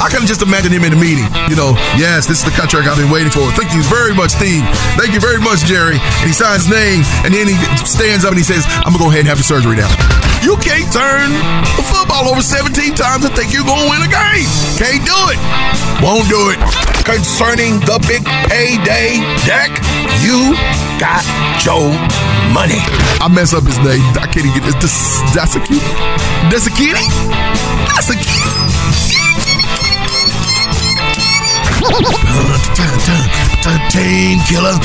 I can just imagine him in the meeting. You know, yes, this is the contract I've been waiting for. Thank you very much, Steve. Thank you very much, Jerry. And he signs his name, and then he stands up and he says, I'm gonna go ahead and have the surgery now. You can't turn the football over 17 times and think you're gonna win a game. Can't do it. Won't do it. Concerning the big payday deck, you got Joe money. I mess up his name. I can't even get this. That's a kitty. That's a kitty. That's a kitty. Team killer.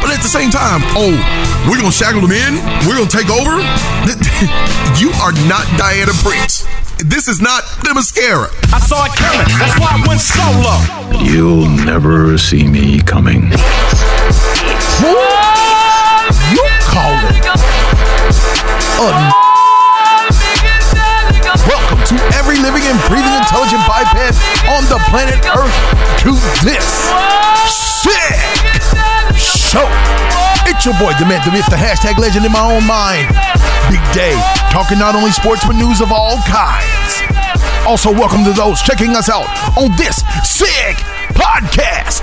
But at the same time, oh, we're gonna shackle them in. We're gonna take over. You are not Diana Prince. This is not the mascara. I saw it coming. That's why I went solo. You'll never see me coming. What? You call it a living and breathing intelligent biped on the planet Earth to this sick show. It's your boy, the man, the myth, the hashtag legend in my own mind. Big day, talking not only sports but news of all kinds. Also, welcome to those checking us out on this sick podcast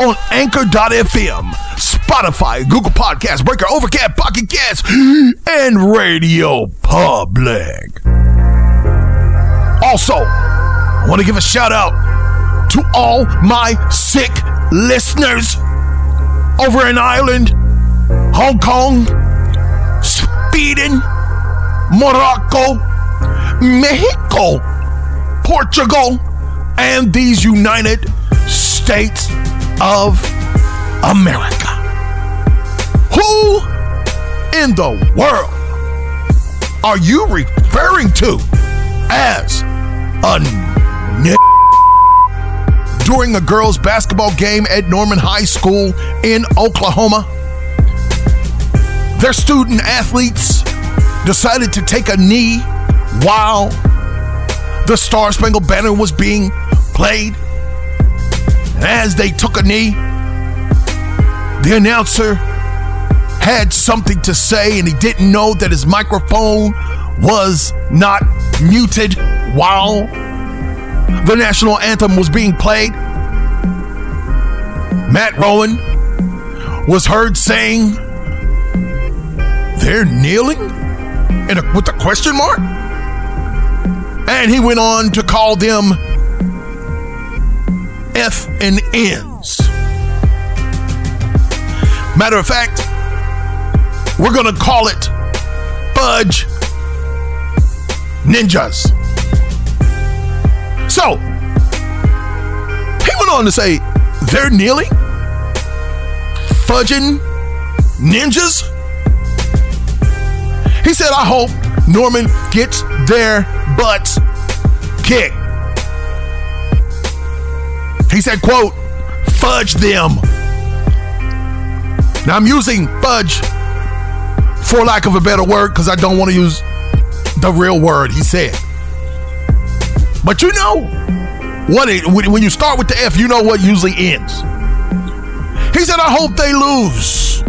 on Anchor.fm, Spotify, Google Podcasts, Breaker, Overcast, Pocket Cast, and Radio Public. Also, I want to give a shout out to all my sick listeners over in Ireland, Hong Kong, Sweden, Morocco, Mexico, Portugal, and these United States of America. Who in the world are you referring to as a n- during a girls' basketball game at Norman High School in Oklahoma? Their student athletes decided to take a knee while the Star Spangled Banner was being played. As they took a knee, the announcer had something to say and he didn't know that his microphone was not muted while the national anthem was being played. Matt Rowan was heard saying, They're kneeling? In a, with a question mark? And he went on to call them F and N's. Matter of fact, we're going to call it Fudge Ninjas. So, he went on to say, they're kneeling? Fudging ninjas? He said, I hope Norman gets their butts kicked. He said, quote, fudge them. Now I'm using fudge for lack of a better word because I don't want to use the real word he said. But you know what it, when you start with the F, you know what usually ends. He said, I hope they lose.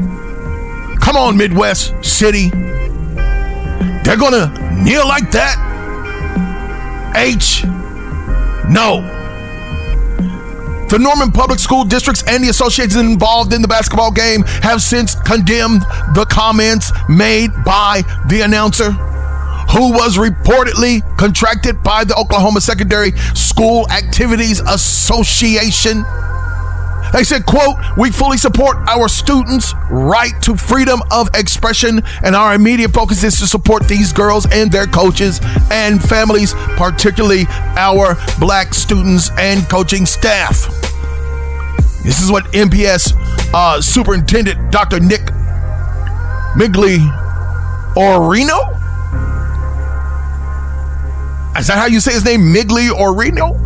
Come on, Midwest City. They're gonna kneel like that? H. No. The Norman Public School Districts and the associations involved in the basketball game have since condemned the comments made by the announcer, who was reportedly contracted by the Oklahoma Secondary School Activities Association. They said, quote, we fully support our students' right to freedom of expression, and our immediate focus is to support these girls and their coaches and families, particularly our black students and coaching staff. This is what MPS uh, Superintendent Dr. Nick Migley Orino? Is that how you say his name? Migliorino?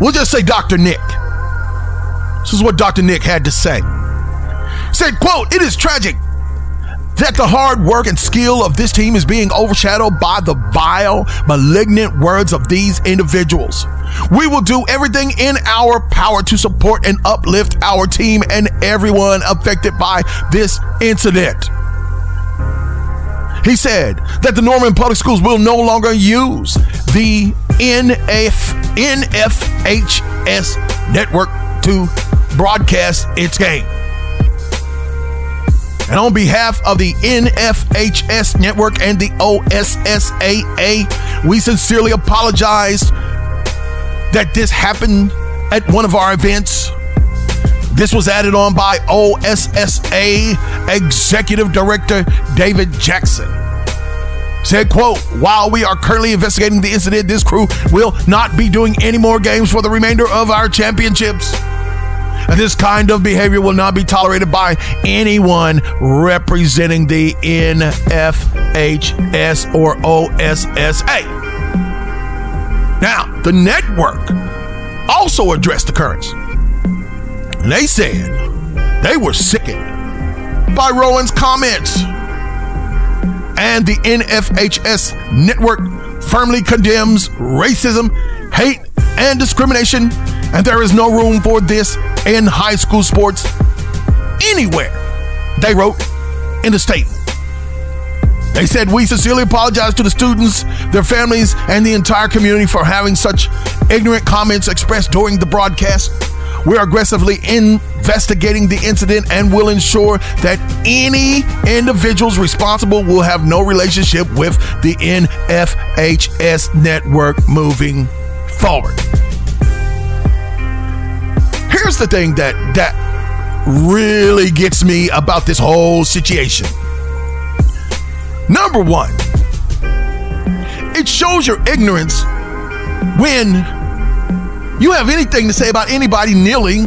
We'll just say Dr. Nick. This is what Dr. Nick had to say. He said, quote, it is tragic that the hard work and skill of this team is being overshadowed by the vile, malignant words of these individuals. We will do everything in our power to support and uplift our team and everyone affected by this incident. He said that the Norman Public Schools will no longer use the NF, NFHS network to broadcast its game. And on behalf of the NFHS network and the OSSAA, we sincerely apologize that this happened at one of our events. This was added on by OSSA Executive Director David Jackson. Said, quote, while we are currently investigating the incident, this crew will not be doing any more games for the remainder of our championships. And this kind of behavior will not be tolerated by anyone representing the NFHS or OSSA. Now, the network also addressed the occurrence. They said they were sickened by Rowan's comments. And the NFHS network firmly condemns racism, hate, and discrimination, and there is no room for this in high school sports anywhere, they wrote in the statement. They said, We sincerely apologize to the students, their families, and the entire community for having such ignorant comments expressed during the broadcast. We are aggressively investigating the incident and will ensure that any individuals responsible will have no relationship with the NFHS network moving forward. Here's the thing that that really gets me about this whole situation. Number one, it shows your ignorance when you have anything to say about anybody kneeling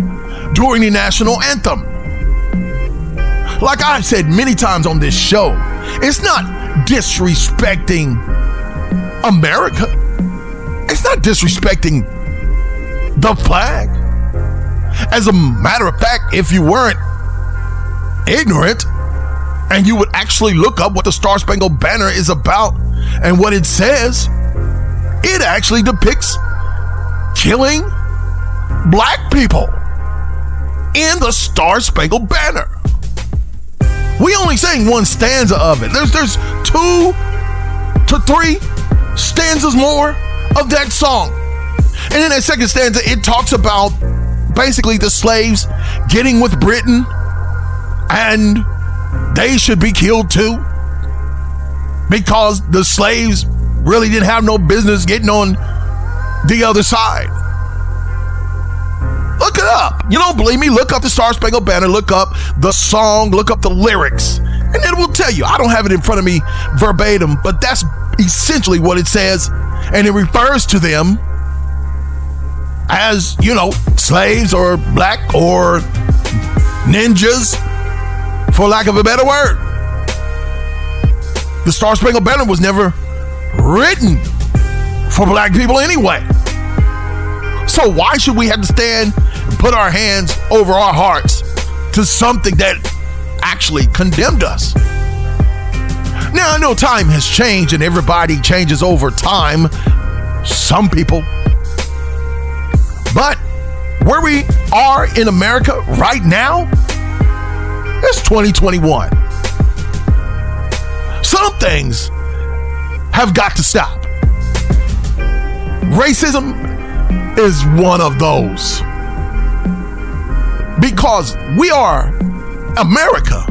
during the national anthem. Like I've said many times on this show, it's not disrespecting America. It's not disrespecting the flag. As a matter of fact, if you weren't ignorant and you would actually look up what the Star Spangled Banner is about and what it says, it actually depicts killing black people in the Star Spangled Banner. We only sang one stanza of it. There's there's two to three stanzas more of that song. And in that second stanza, it talks about basically the slaves getting with Britain and they should be killed too because the slaves really didn't have no business getting on the other side. Look it up. You don't believe me? Look up the Star Spangled Banner, look up the song, look up the lyrics, and it will tell you. I don't have it in front of me verbatim, but that's essentially what it says. And it refers to them as, you know, slaves or black or ninjas, for lack of a better word. The Star Spangled Banner was never written for black people anyway. So why should we have to stand and put our hands over our hearts to something that actually condemned us? Now I know time has changed and everybody changes over time. Some people. But where we are in America right now, it's 2021. Some things have got to stop. Racism is one of those. Because we are, America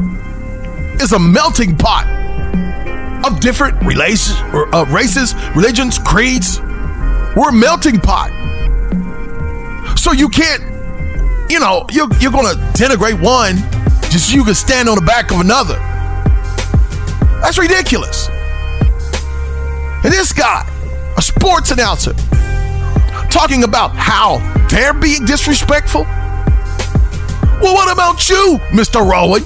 is a melting pot of different relations, uh, races, religions, creeds. We're a melting pot. So you can't, you know, you're, you're going to denigrate one just so you can stand on the back of another. That's ridiculous. And this guy, a sports announcer, talking about how they're being disrespectful. Well, what about you, Mr. Rowan?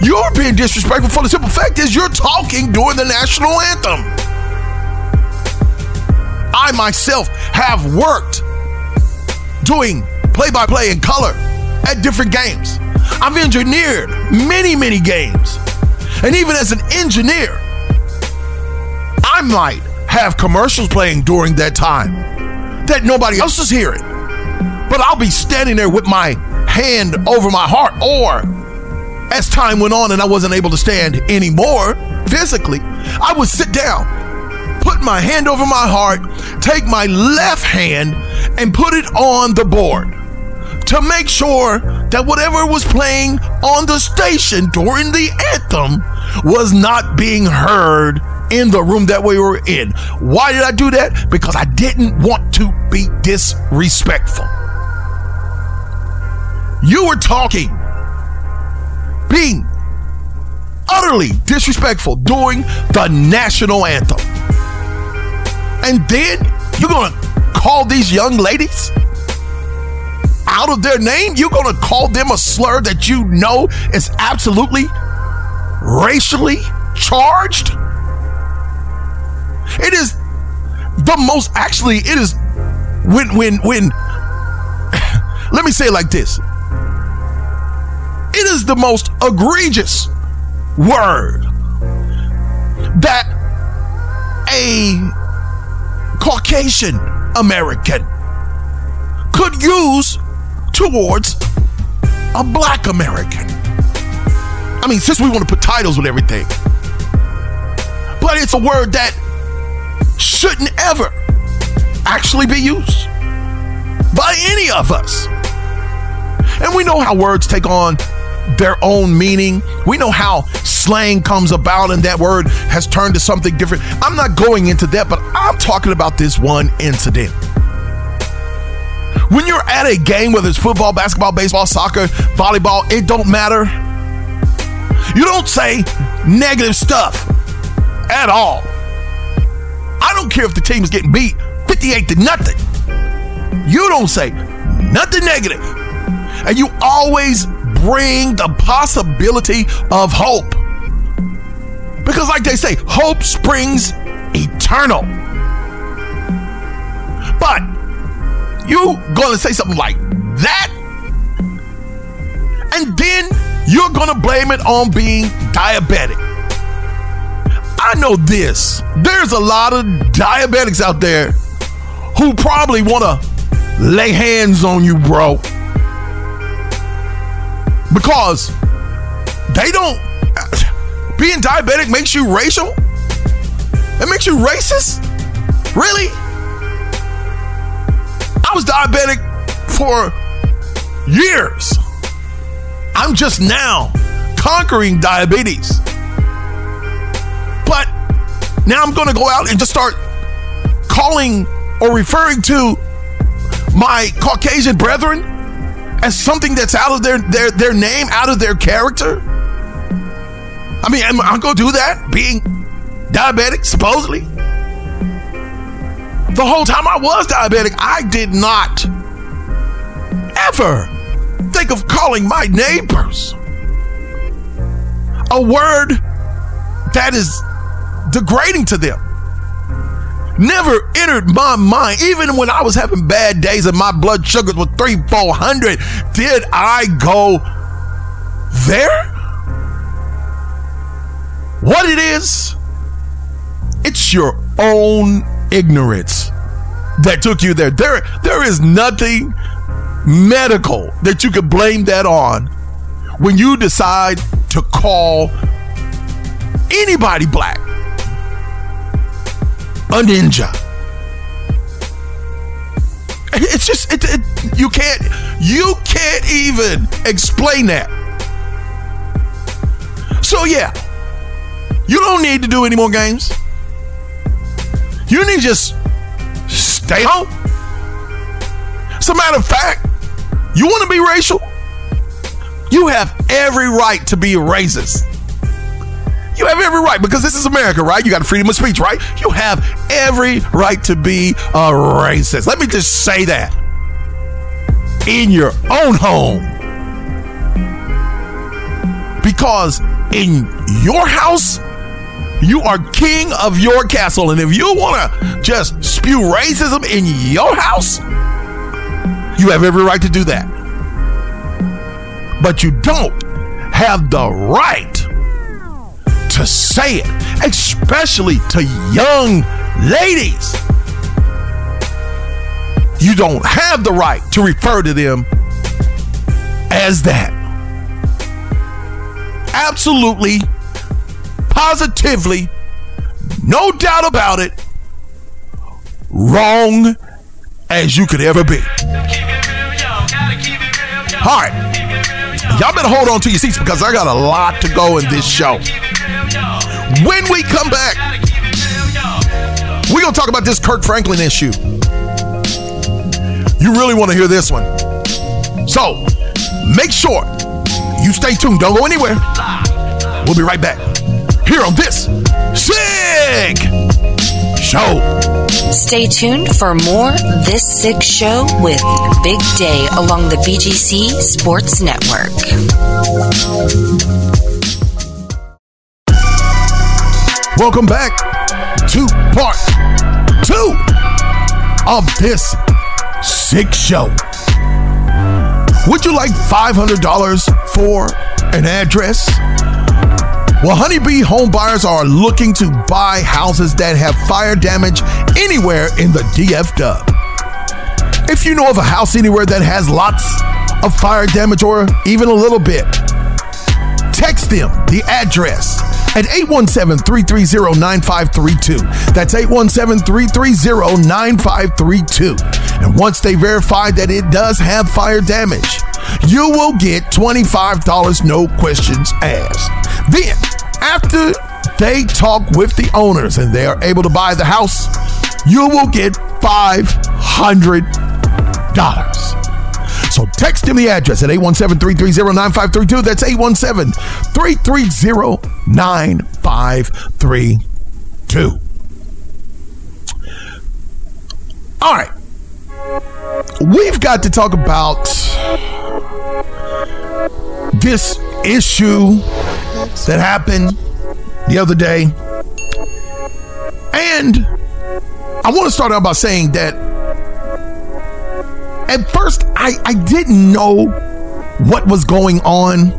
You're being disrespectful for the simple fact is you're talking during the national anthem. I myself have worked doing play by play in color at different games. I've engineered many, many games. And even as an engineer, I might have commercials playing during that time that nobody else is hearing. But I'll be standing there with my hand over my heart or as time went on and I wasn't able to stand anymore physically, I would sit down, put my hand over my heart, take my left hand, and put it on the board to make sure that whatever was playing on the station during the anthem was not being heard in the room that we were in. Why did I do that? Because I didn't want to be disrespectful. You were talking, being utterly disrespectful during the national anthem. And then you're going to call these young ladies out of their name? You're going to call them a slur that you know is absolutely racially charged? It is the most actually it is when when when let me say it like this. It is the most egregious word that a Caucasian American could use towards a black American. I mean, since we want to put titles with everything, but it's a word that shouldn't ever actually be used by any of us. And we know how words take on their own meaning. We know how slang comes about and that word has turned to something different. I'm not going into that, but I'm talking about this one incident. When you're at a game, whether it's football, basketball, baseball, soccer, volleyball, it don't matter. You don't say negative stuff at all. I don't care if the team is getting beat 58 to nothing. You don't say nothing negative. And you always bring the possibility of hope. Because, like they say, hope springs eternal. But you gonna say something like that? And then you're gonna blame it on being diabetic. I know this. There's a lot of diabetics out there who probably wanna lay hands on you, bro. Because they don't being diabetic makes you racial? It makes you racist? Really? I was diabetic for years. I'm just now conquering diabetes. Now I'm going to go out and just start calling or referring to my Caucasian brethren as something that's out of their their, their name, out of their character. I mean, I'm, I'm going to do that being diabetic, supposedly. The whole time I was diabetic, I did not ever think of calling my neighbors a word that is degrading to them. Never entered my mind, even when I was having bad days and my blood sugars were three, four hundred. Did I go there? What it is, it's your own ignorance that took you there. There, there is nothing medical that you could blame that on when you decide to call anybody black a ninja. It's just it, it, you can't you can't even explain that. So yeah, you don't need to do any more games. You need to just stay home. As a matter of fact, you want to be racial? You have every right to be racist. You have every right because this is America, right? You got freedom of speech, right? You have every right to be a racist. Let me just say that. In your own home. Because in your house, you are king of your castle. And if you want to just spew racism in your house, you have every right to do that. But you don't have the right to say it, especially to young ladies. You don't have the right to refer to them as that. absolutely, positively, no doubt about it, wrong as you could ever be. All right. Y'all better hold on to your seats because I got a lot to go in this show. When we come back, we're going to talk about this Kirk Franklin issue. You really want to hear this one. So make sure you stay tuned. Don't go anywhere. We'll be right back here on this sick Show. Stay tuned for more This Sick Show with Big Day along the BGC Sports Network. Welcome back to part two of this sick show. Would you like $500 for an address? Well, Honeybee home buyers are looking to buy houses that have fire damage anywhere in the DFW. If you know of a house anywhere that has lots of fire damage or even a little bit, text them the address at 817-330-9532. That's 817-330-9532. And once they verify that it does have fire damage, you will get $25 no questions asked. Then, after they talk with the owners and they are able to buy the house, you will get $500. So text him the address at 817-330-9532. That's 817-330-9532. All right. We've got to talk about this issue that happened the other day. And I want to start out by saying that at first I, I didn't know what was going on.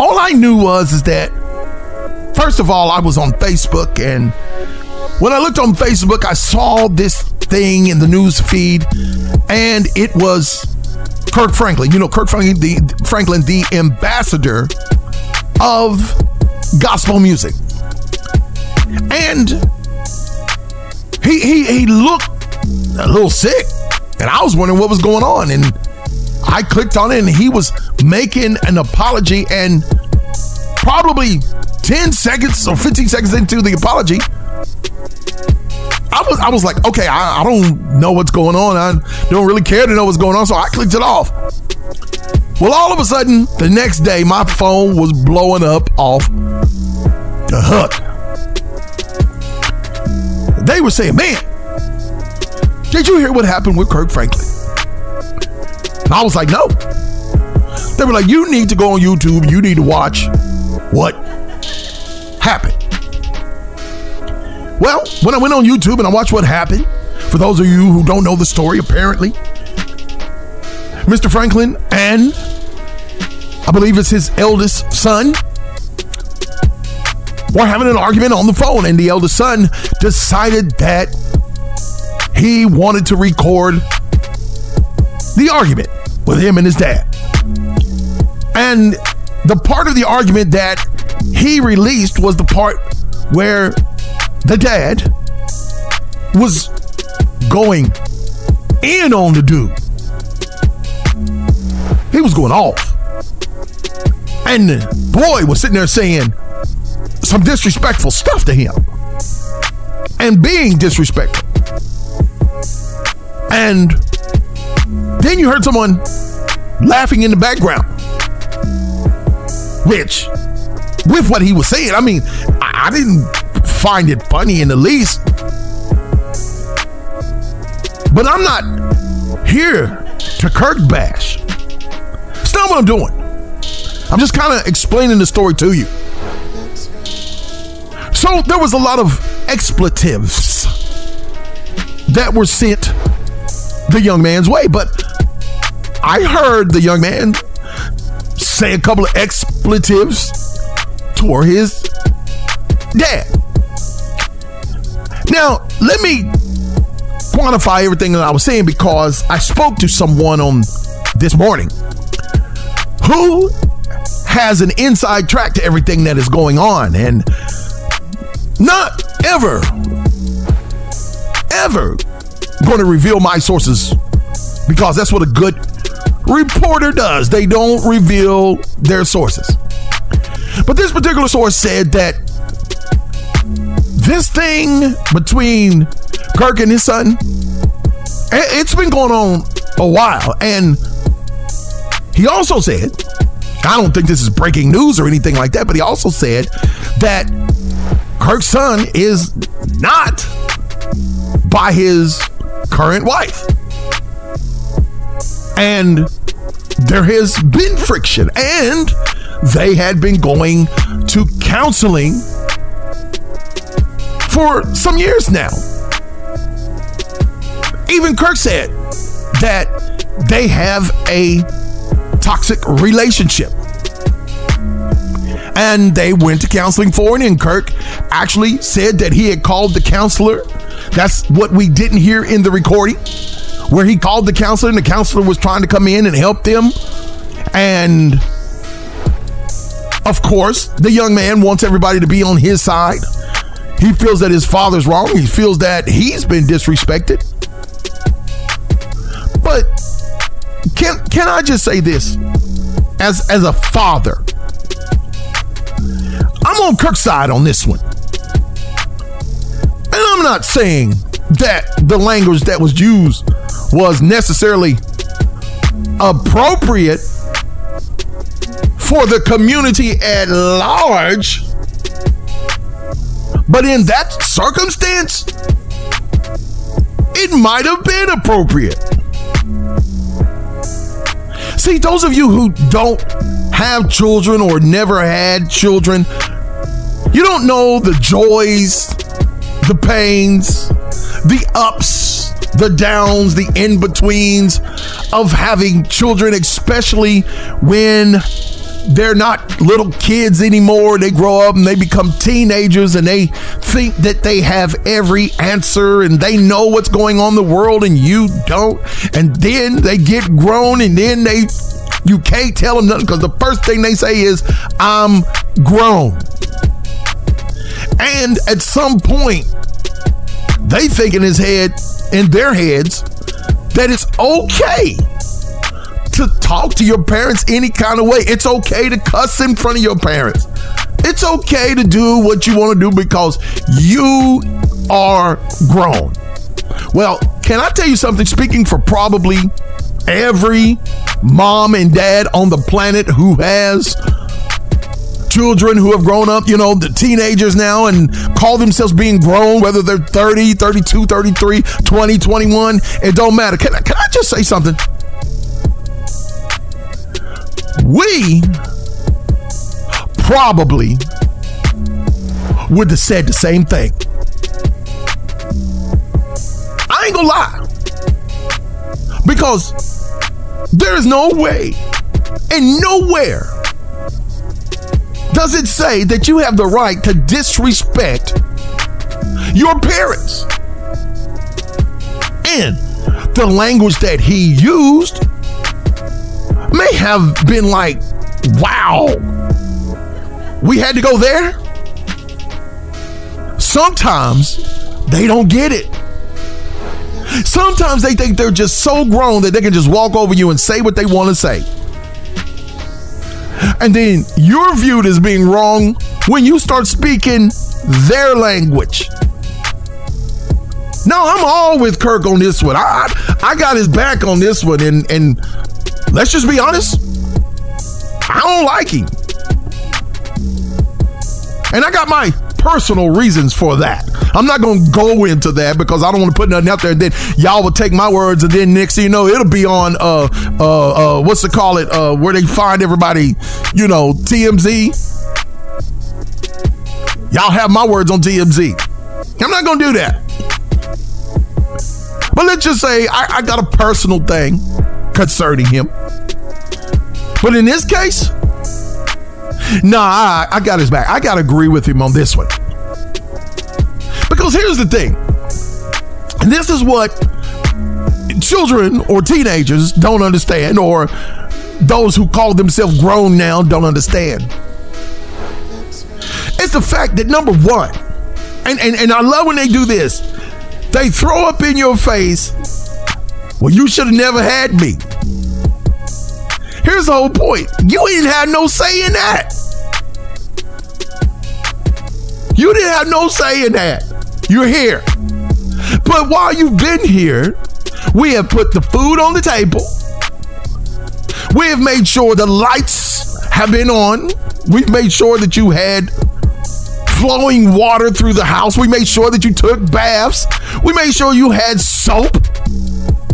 All I knew was is that first of all, I was on Facebook and when I looked on Facebook, I saw this thing in the news feed, and it was Kirk Franklin. You know, Kirk Franklin, the Franklin, the ambassador of gospel music, and he he he looked a little sick, and I was wondering what was going on, and I clicked on it, and he was making an apology, and probably ten seconds or fifteen seconds into the apology. I was I was like, okay, I, I don't know what's going on. I don't really care to know what's going on, so I clicked it off. Well, all of a sudden, the next day, my phone was blowing up off the hook. They were saying, man, did you hear what happened with Kirk Franklin? And I was like, no. They were like, you need to go on YouTube. You need to watch what happened. Well, when I went on YouTube and I watched what happened, for those of you who don't know the story, apparently, Mr. Franklin and I believe it's his eldest son were having an argument on the phone, and the eldest son decided that he wanted to record the argument with him and his dad. And the part of the argument that he released was the part where the dad was going in on the dude. He was going off. And the boy was sitting there saying some disrespectful stuff to him and being disrespectful. And then you heard someone laughing in the background, which, with what he was saying, I mean, I, I didn't find it funny in the least. But I'm not here to Kirk bash. It's not what I'm doing. I'm just kind of explaining the story to you. So there was a lot of expletives that were sent the young man's way, but I heard the young man say a couple of expletives toward his dad. Now, let me quantify everything that I was saying because I spoke to someone on this morning who has an inside track to everything that is going on and not ever, ever going to reveal my sources because that's what a good reporter does. They don't reveal their sources. But this particular source said that this thing between Kirk and his son, it's been going on a while. And he also said, I don't think this is breaking news or anything like that, but he also said that Kirk's son is not by his current wife. And there has been friction, and they had been going to counseling for some years now. Even Kirk said that they have a toxic relationship. And they went to counseling for it, and Kirk actually said that he had called the counselor. That's what we didn't hear in the recording, where he called the counselor, and the counselor was trying to come in and help them. And of course, the young man wants everybody to be on his side. He feels that his father's wrong. He feels that he's been disrespected. But can can I just say this? As as a father, I'm on Kirk's side on this one. Not saying that the language that was used was necessarily appropriate for the community at large. But in that circumstance, it might have been appropriate. See, those of you who don't have children or never had children, you don't know the joys, the pains, the ups, the downs, the in betweens of having children, especially when they're not little kids anymore. They grow up and they become teenagers and they think that they have every answer and they know what's going on in the world and you don't. And then they get grown and then they you can't tell them nothing because the first thing they say is, I'm grown. And at some point, they think in his head, in their heads, that it's okay to talk to your parents any kind of way. It's okay to cuss in front of your parents. It's okay to do what you want to do because you are grown. Well, can I tell you something? Speaking for probably every mom and dad on the planet who has children who have grown up, you know, the teenagers now and call themselves being grown, whether they're 30, 32, 33, 20, 21, it don't matter. Can I, can I just say something? We probably would have said the same thing. I ain't gonna lie. Because there is no way and nowhere does it say that you have the right to disrespect your parents. And the language that he used may have been like, wow, we had to go there. Sometimes they don't get it. Sometimes they think they're just so grown that they can just walk over you and say what they want to say. And then you're viewed as being wrong when you start speaking their language. No, I'm all with Kirk on this one. I, I, I got his back on this one, and and let's just be honest. I don't like him, and I got my personal reasons for that. I'm not going to go into that because I don't want to put nothing out there. And then y'all will take my words, and then next thing you know, it'll be on uh uh uh what's to call it uh where they find everybody, you know, TMZ. Y'all have my words on TMZ. I'm not going to do that. But let's just say I, I got a personal thing concerning him. But in this case, nah, I, I got his back. I got to agree with him on this one. Because here's the thing, and this is what children or teenagers don't understand, or those who call themselves grown now don't understand. It's the fact that number one, and, and, and I love when they do this, they throw up in your face, well, you should have never had me. Here's the whole point. You didn't have no say in that. You didn't have no say in that. You're here. But while you've been here, we have put the food on the table. We have made sure the lights have been on. We've made sure that you had flowing water through the house. We made sure that you took baths. We made sure you had soap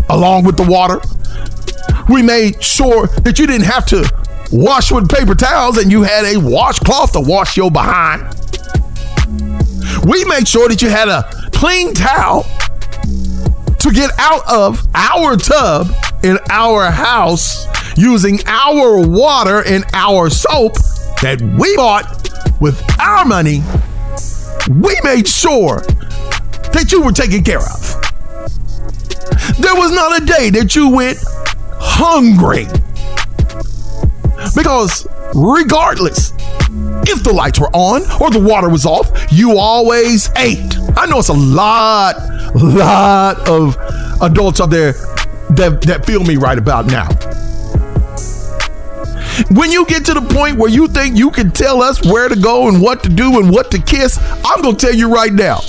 along with the water. We made sure that you didn't have to wash with paper towels and you had a washcloth to wash your behind. We made sure that you had a clean towel to get out of our tub in our house using our water and our soap that we bought with our money. We made sure that you were taken care of. There was not a day that you went hungry. Because regardless if the lights were on or the water was off, you always ate. I know it's a lot, lot of adults out there that, that feel me right about now. When you get to the point where you think you can tell us where to go and what to do and what to kiss, I'm going to tell you right now.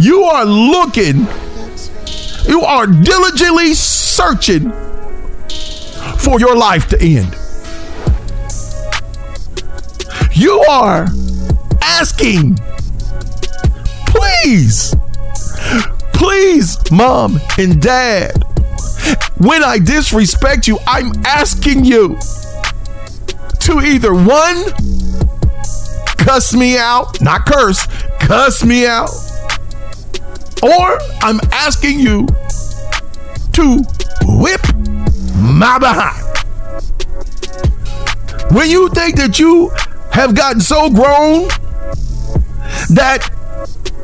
You are looking, you are diligently searching for your life to end. You are asking, please, please, mom and dad, when I disrespect you, I'm asking you to either one, cuss me out, not curse, cuss me out, or I'm asking you to whip my behind. When you think that you have gotten so grown that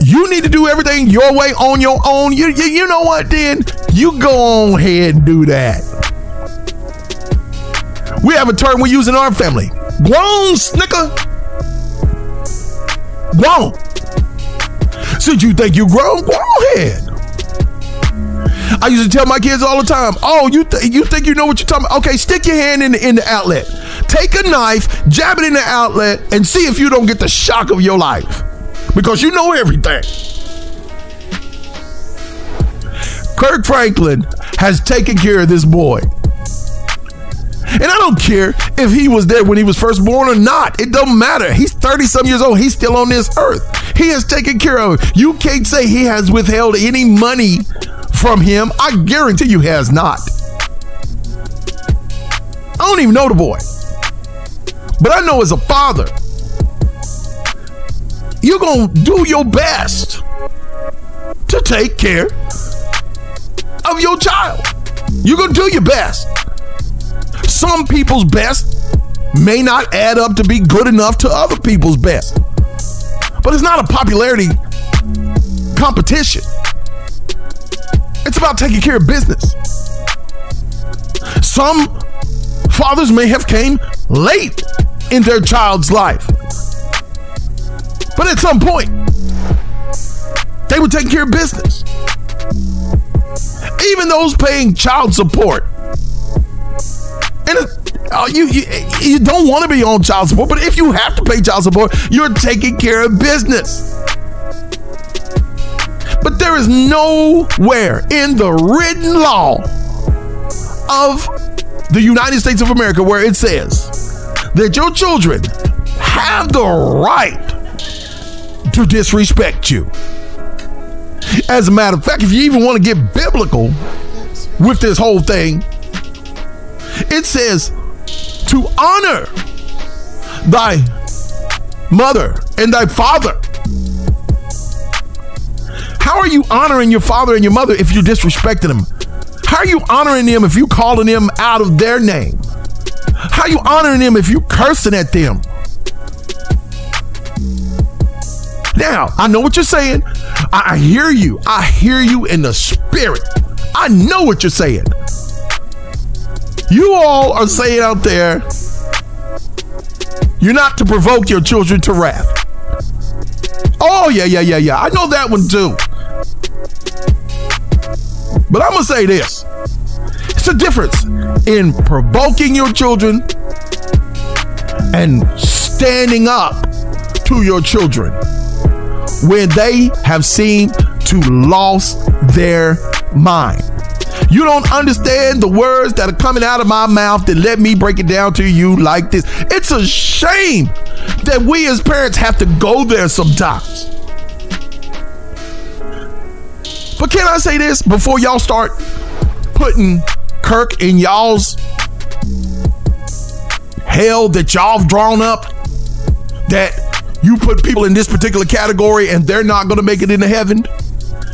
you need to do everything your way on your own, you, you, you know what, then you go on ahead and do that. We have a term we use in our family grown snicker. Grown. Since you think you're grown, go ahead. I used to tell my kids all the time, "Oh, you th- you think you know what you're talking about? Okay, stick your hand in the, in the outlet. Take a knife, jab it in the outlet, and see if you don't get the shock of your life, because you know everything." Kirk Franklin has taken care of this boy. And I don't care if he was there when he was first born or not. It don't matter. He's 30 some years old. He's still on this earth. He has taken care of it. You can't say he has withheld any money from him. I guarantee you has not. I don't even know the boy. But I know as a father, you're going to do your best to take care of your child. You're going to do your best. Some people's best may not add up to be good enough to other people's best. But it's not a popularity competition. It's about taking care of business. Some fathers may have came late in their child's life. But at some point, they were taking care of business. Even those paying child support. And uh, you, you you don't want to be on child support, but if you have to pay child support, you're taking care of business. But there is nowhere in the written law of the United States of America where it says that your children have the right to disrespect you. As a matter of fact, if you even want to get biblical with this whole thing, it says to honor thy mother and thy father. How are you honoring your father and your mother if you're disrespecting them? How are you honoring them if you calling them out of their name? How you honoring them if you cursing at them? Now, I know what you're saying. I, I hear you. I hear you in the spirit. I know what you're saying. You all are saying out there, you're not to provoke your children to wrath. Oh, yeah, yeah, yeah, yeah. I know that one too. But I'm going to say this it's a difference in provoking your children and standing up to your children when they have seemed to lost their mind. You don't understand the words that are coming out of my mouth that let me break it down to you like this. It's a shame that we as parents have to go there sometimes. But can I say this before y'all start putting Kirk in y'all's hell that y'all have drawn up? That you put people in this particular category and they're not going to make it into heaven?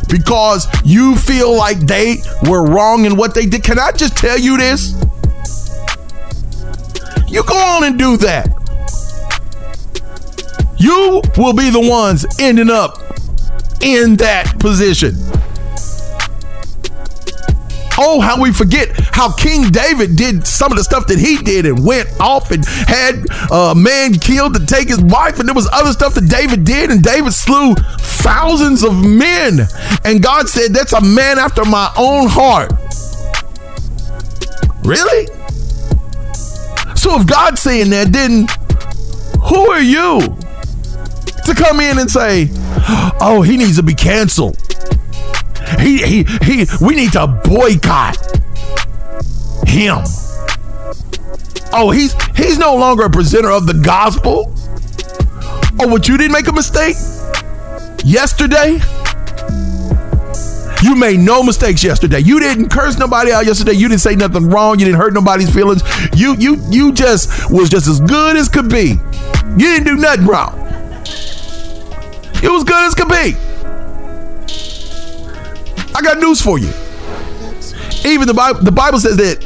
because you feel like they were wrong in what they did. Can I just tell you this? You go on and do that. You will be the ones ending up in that position. Oh, how we forget how King David did some of the stuff that he did and went off and had a man killed to take his wife, and there was other stuff that David did, and David slew thousands of men. And God said, That's a man after my own heart. Really? So if God's saying that, then who are you to come in and say, Oh, he needs to be canceled? He he he we need to boycott him. Oh, he's he's no longer a presenter of the gospel. Oh, what you didn't make a mistake yesterday? You made no mistakes yesterday. You didn't curse nobody out yesterday. You didn't say nothing wrong. You didn't hurt nobody's feelings. You you you just was just as good as could be. You didn't do nothing wrong. It was good as could be. I got news for you. Even the Bible, the Bible says that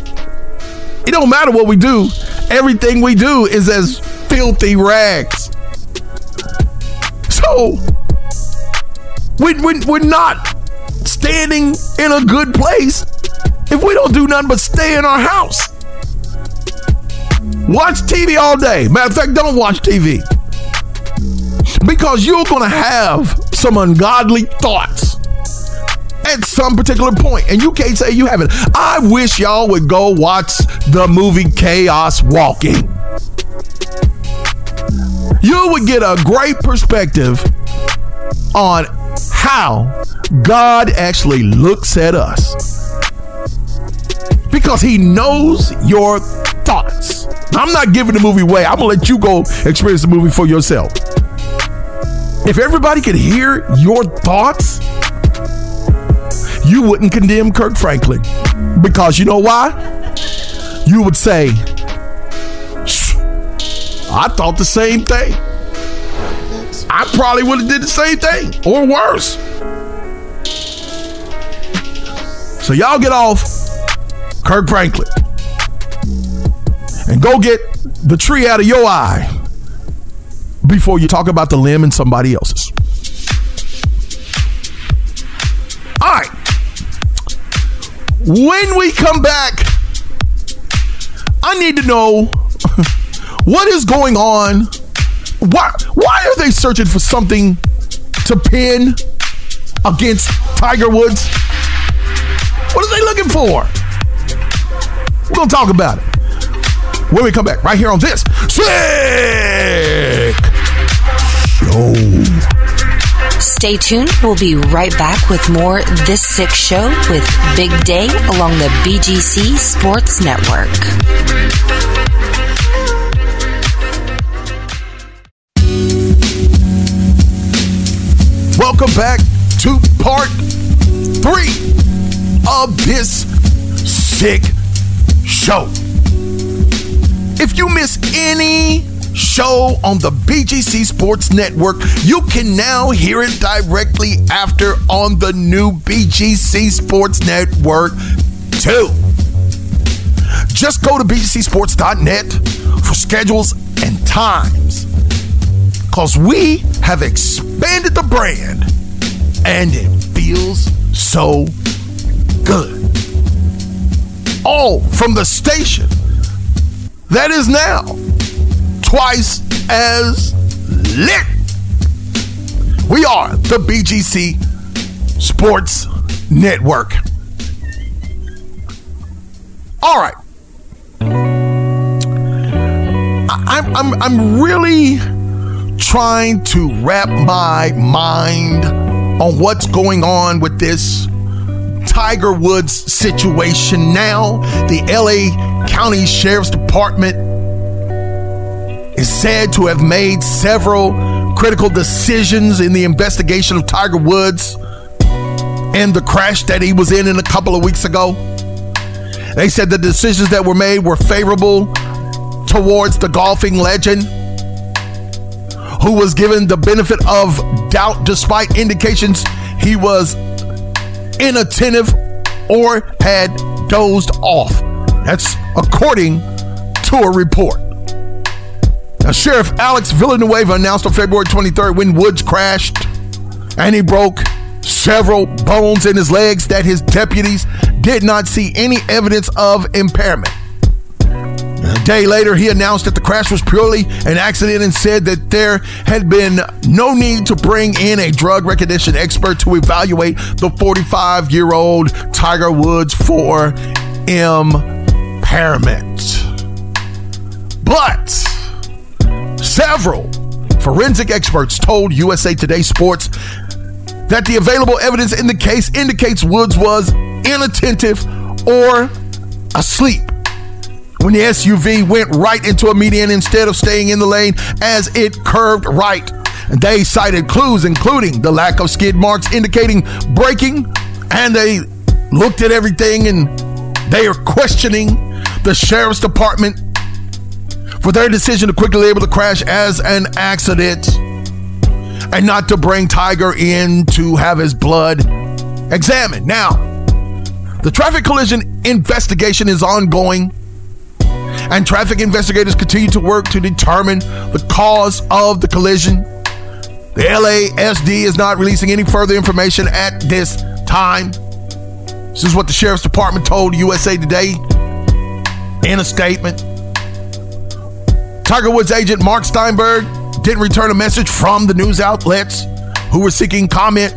it don't matter what we do. Everything we do is as filthy rags. So we, we, we're not standing in a good place if we don't do nothing but stay in our house. Watch TV all day. Matter of fact, don't watch TV. Because you're going to have some ungodly thoughts at some particular point, and you can't say you haven't. I wish y'all would go watch the movie Chaos Walking. You would get a great perspective on how God actually looks at us. Because he knows your thoughts. I'm not giving the movie away. I'm to let you go experience the movie for yourself. If everybody could hear your thoughts, you wouldn't condemn Kirk Franklin. Because you know why? You would say, I thought the same thing. I probably would have did the same thing or worse. So y'all get off Kirk Franklin and go get the tree out of your eye before you talk about the limb in somebody else's. When we come back, I need to know what is going on. Why, why are they searching for something to pin against Tiger Woods? What are they looking for? We're to talk about it when we come back right here on this Sick Show. Stay tuned. We'll be right back with more This Sick Show with Big Day along the BGC Sports Network. Welcome back to part three of this sick show. If you miss any show on the BGC Sports Network, you can now hear it directly after on the new BGC Sports Network too. Just go to bgcsports.net for schedules and times. Because we have expanded the brand and it feels so good. all from the station that is now twice as lit. We are the BGC Sports Network. All right. I'm, I'm, I'm really trying to wrap my mind on what's going on with this Tiger Woods situation now. The LA County Sheriff's Department is said to have made several critical decisions in the investigation of Tiger Woods and the crash that he was in in a couple of weeks ago. They said the decisions that were made were favorable towards the golfing legend who was given the benefit of doubt despite indications he was inattentive or had dozed off. That's according to a report. Now, Sheriff Alex Villanueva announced on February 23rd when Woods crashed and he broke several bones in his legs that his deputies did not see any evidence of impairment. A day later, he announced that the crash was purely an accident and said that there had been no need to bring in a drug recognition expert to evaluate the 45 year old Tiger Woods for impairment. But several forensic experts told USA Today Sports that the available evidence in the case indicates Woods was inattentive or asleep when the SUV went right into a median instead of staying in the lane as it curved right. They cited clues, including the lack of skid marks indicating braking, and they looked at everything and they are questioning the sheriff's department for their decision to quickly label the crash as an accident and not to bring Tiger in to have his blood examined. Now, the traffic collision investigation is ongoing, and traffic investigators continue to work to determine the cause of the collision. The LASD is not releasing any further information at this time. This is what the sheriff's department told USA Today in a statement. Tiger Woods agent Mark Steinberg didn't return a message from the news outlets who were seeking comment.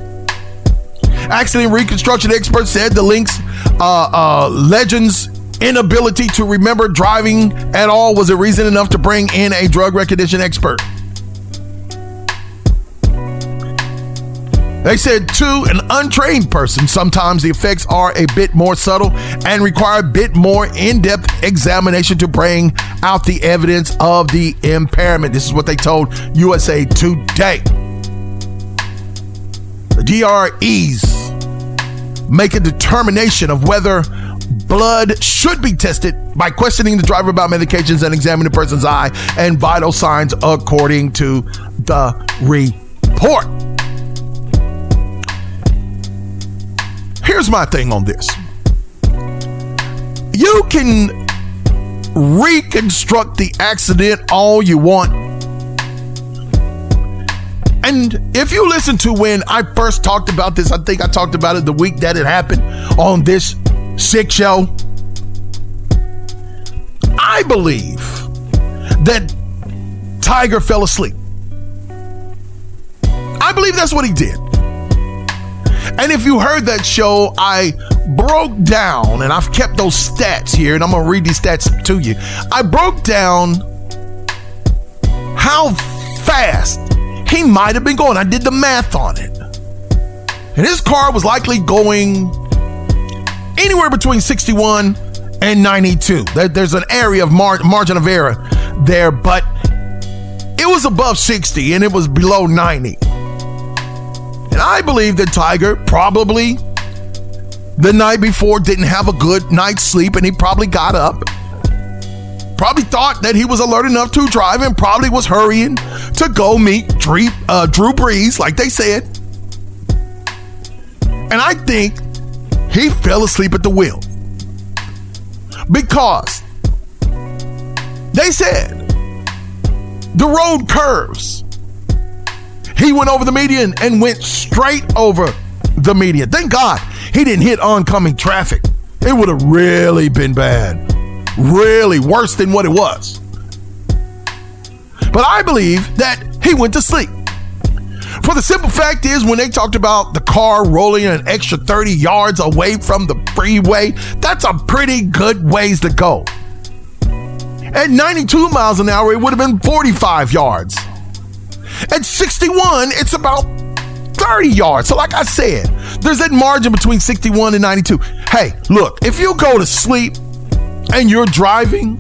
Accident reconstruction experts said the link's uh, uh, legend's inability to remember driving at all was a reason enough to bring in a drug recognition expert. They said to an untrained person, sometimes the effects are a bit more subtle and require a bit more in depth examination to bring out the evidence of the impairment. This is what they told USA Today. The DREs make a determination of whether blood should be tested by questioning the driver about medications and examining the person's eye and vital signs according to the report. Here's my thing on this. You can reconstruct the accident all you want. And if you listen to when I first talked about this, I think I talked about it the week that it happened on this sick show. I believe that Tiger fell asleep. I believe that's what he did. And if you heard that show, I broke down, and I've kept those stats here, and I'm gonna read these stats to you. I broke down how fast he might have been going. I did the math on it. And his car was likely going anywhere between 61 and 92. There's an area of mar- margin of error there, but it was above 60 and it was below 90. And I believe that Tiger probably the night before didn't have a good night's sleep and he probably got up. Probably thought that he was alert enough to drive and probably was hurrying to go meet Drew, uh, Drew Brees, like they said. And I think he fell asleep at the wheel because they said the road curves he went over the median and went straight over the median. Thank God he didn't hit oncoming traffic. it would have really been bad. Really worse than what it was. But I believe that he went to sleep. For the simple fact is, when they talked about the car rolling an extra 30 yards away from the freeway, that's a pretty good ways to go. At 92 miles an hour, it would have been 45 yards. At 61, it's about 30 yards. So, like I said, there's that margin between 61 and 92. Hey, look, if you go to sleep and you're driving,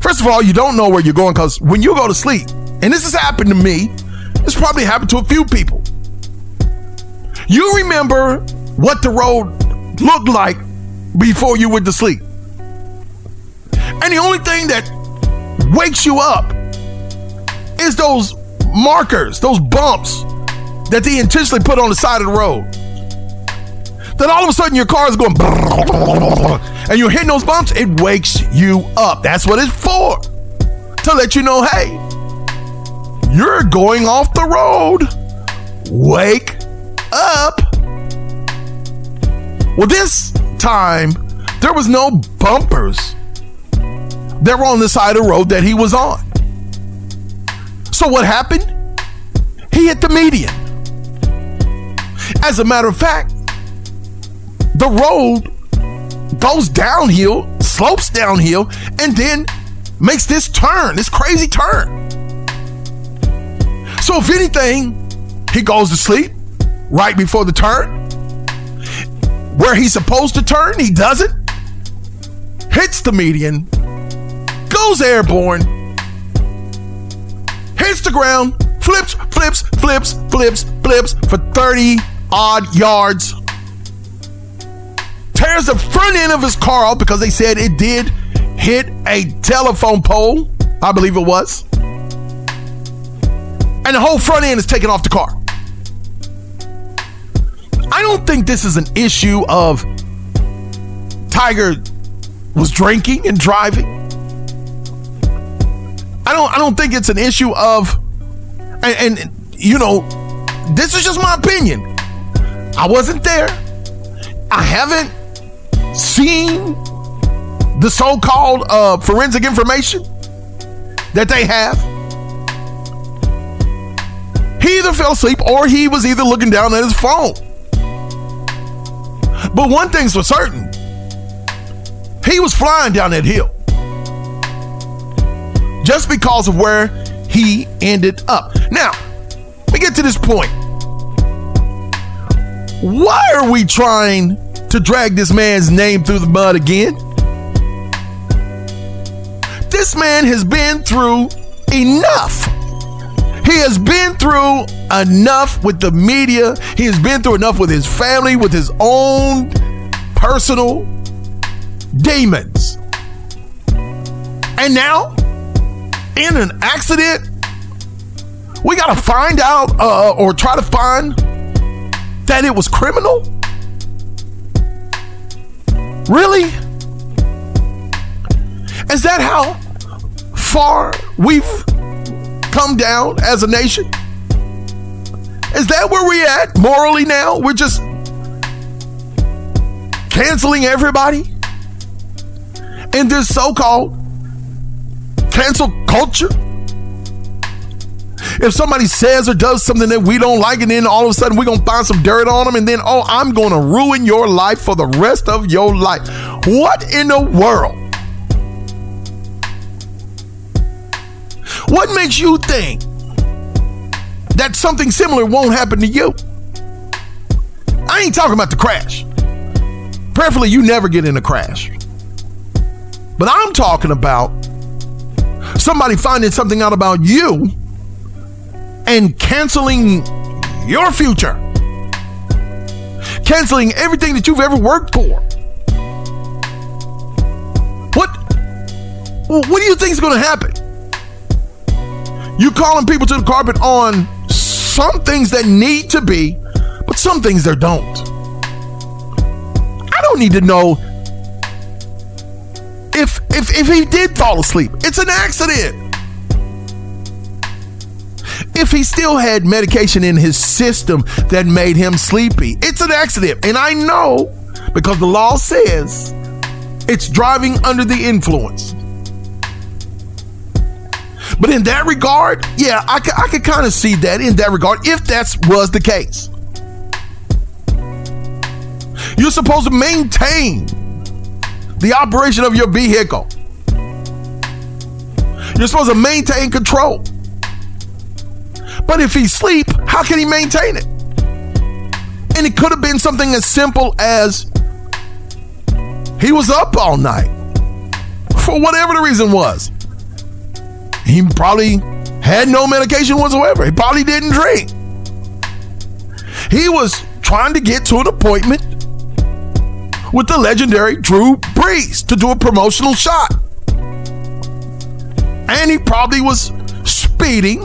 first of all, you don't know where you're going because when you go to sleep, and this has happened to me, this probably happened to a few people. You remember what the road looked like before you went to sleep. And the only thing that wakes you up is those markers, those bumps that they intentionally put on the side of the road. Then all of a sudden your car is going and you're hitting those bumps, it wakes you up. That's what it's for. To let you know, hey, you're going off the road. Wake up. Well, this time there was no bumpers. They were on the side of the road that he was on. So what happened? He hit the median. As a matter of fact, the road goes downhill, slopes downhill, and then makes this turn, this crazy turn. So, if anything, he goes to sleep right before the turn. Where he's supposed to turn, he doesn't. Hits the median, goes airborne, hits the ground, flips, flips, flips, flips, flips for 30 odd yards. Tears the front end of his car off because they said it did hit a telephone pole, I believe it was. And the whole front end is taken off the car. I don't think this is an issue of Tiger was drinking and driving. I don't I don't think it's an issue of and, and you know, this is just my opinion. I wasn't there. I haven't seen the so-called uh, forensic information that they have. He either fell asleep or he was either looking down at his phone. But one thing's for certain. He was flying down that hill. Just because of where he ended up. Now, let me get to this point. Why are we trying to drag this man's name through the mud again? This man has been through enough. He has been through enough with the media. He has been through enough with his family, with his own personal demons. And now, in an accident, we got to find out uh, or try to find that it was criminal? Really? Is that how far we've come down as a nation? Is that where we're at morally now? We're just canceling everybody in this so called cancel culture? If somebody says or does something that we don't like, and then all of a sudden we're to find some dirt on them, and then, oh, I'm to ruin your life for the rest of your life. What in the world? What makes you think that something similar won't happen to you? I ain't talking about the crash. Preferably, you never get in a crash. But I'm talking about somebody finding something out about you and canceling your future, canceling everything that you've ever worked for. What? What do you think is going to happen? You calling people to the carpet on some things that need to be, but some things there don't. I don't need to know if if if he did fall asleep. It's an accident. If he still had medication in his system that made him sleepy, it's an accident. And I know because the law says it's driving under the influence. But in that regard, yeah, I I could kind of see that in that regard if that was the case. You're supposed to maintain the operation of your vehicle. You're supposed to maintain control. But if he's asleep, how can he maintain it? And it could have been something as simple as he was up all night for whatever the reason was. He probably had no medication whatsoever. He probably didn't drink. He was trying to get to an appointment with the legendary Drew Brees to do a promotional shot. And he probably was speeding.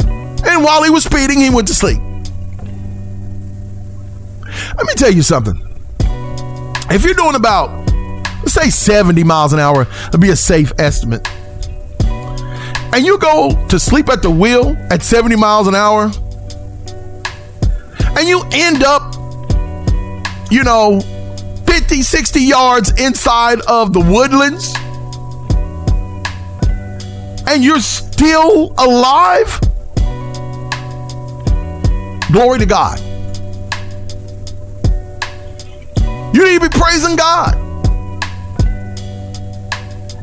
And while he was speeding, he went to sleep. Let me tell you something. If you're doing about, let's say 70 miles an hour, that'd be a safe estimate. And you go to sleep at the wheel at 70 miles an hour, and you end up, you know, 50, 60 yards inside of the woodlands, and you're still alive, glory to God. You need to be praising God.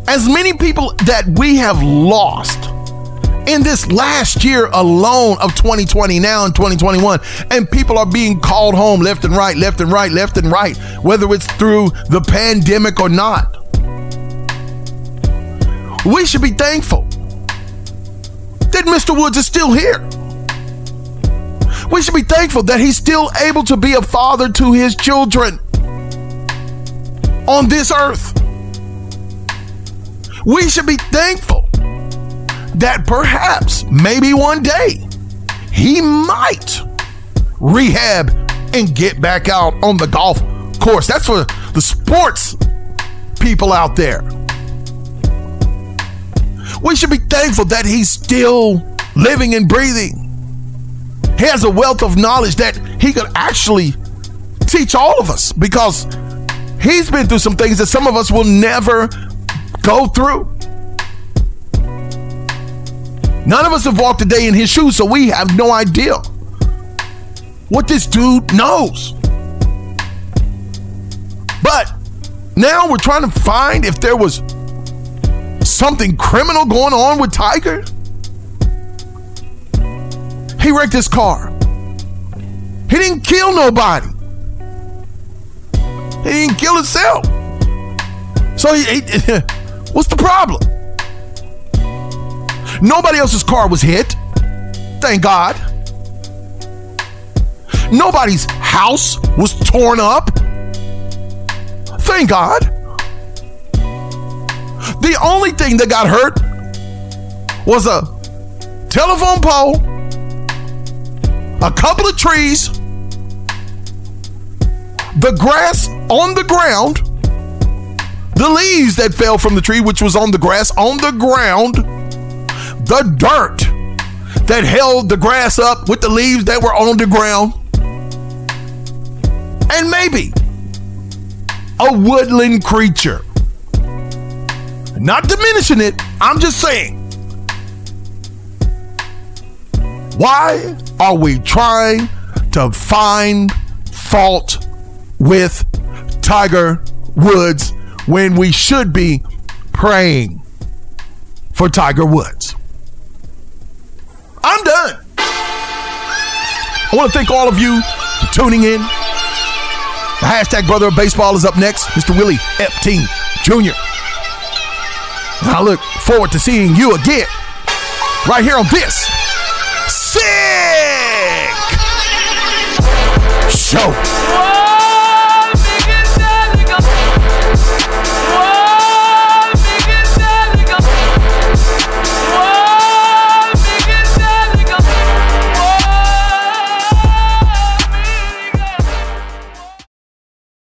As many people that we have lost in this last year alone of 2020 now in 2021 and people are being called home left and right left and right left and right whether it's through the pandemic or not we should be thankful that Mr. Woods is still here we should be thankful that he's still able to be a father to his children on this earth. We should be thankful that perhaps, maybe one day, he might rehab and get back out on the golf course. That's for the sports people out there. We should be thankful that he's still living and breathing. He has a wealth of knowledge that he could actually teach all of us because He's been through some things that some of us will never go through. None of us have walked a day in his shoes, so we have no idea what this dude knows. But now we're trying to find if there was something criminal going on with Tiger. He wrecked his car. He didn't kill nobody. He didn't kill himself. So he, he, what's the problem? Nobody else's car was hit. Thank God. Nobody's house was torn up. Thank God. The only thing that got hurt was a telephone pole, a couple of trees, the grass on the ground, the leaves that fell from the tree, which was on the grass on the ground, the dirt that held the grass up with the leaves that were on the ground, and maybe a woodland creature. Not diminishing it, I'm just saying. Why are we trying to find fault with Tiger Woods when we should be praying for Tiger Woods. I'm done. I want to thank all of you for tuning in. The hashtag brother of baseball is up next, Mr. Willie Epting Jr. I look forward to seeing you again right here on this sick show.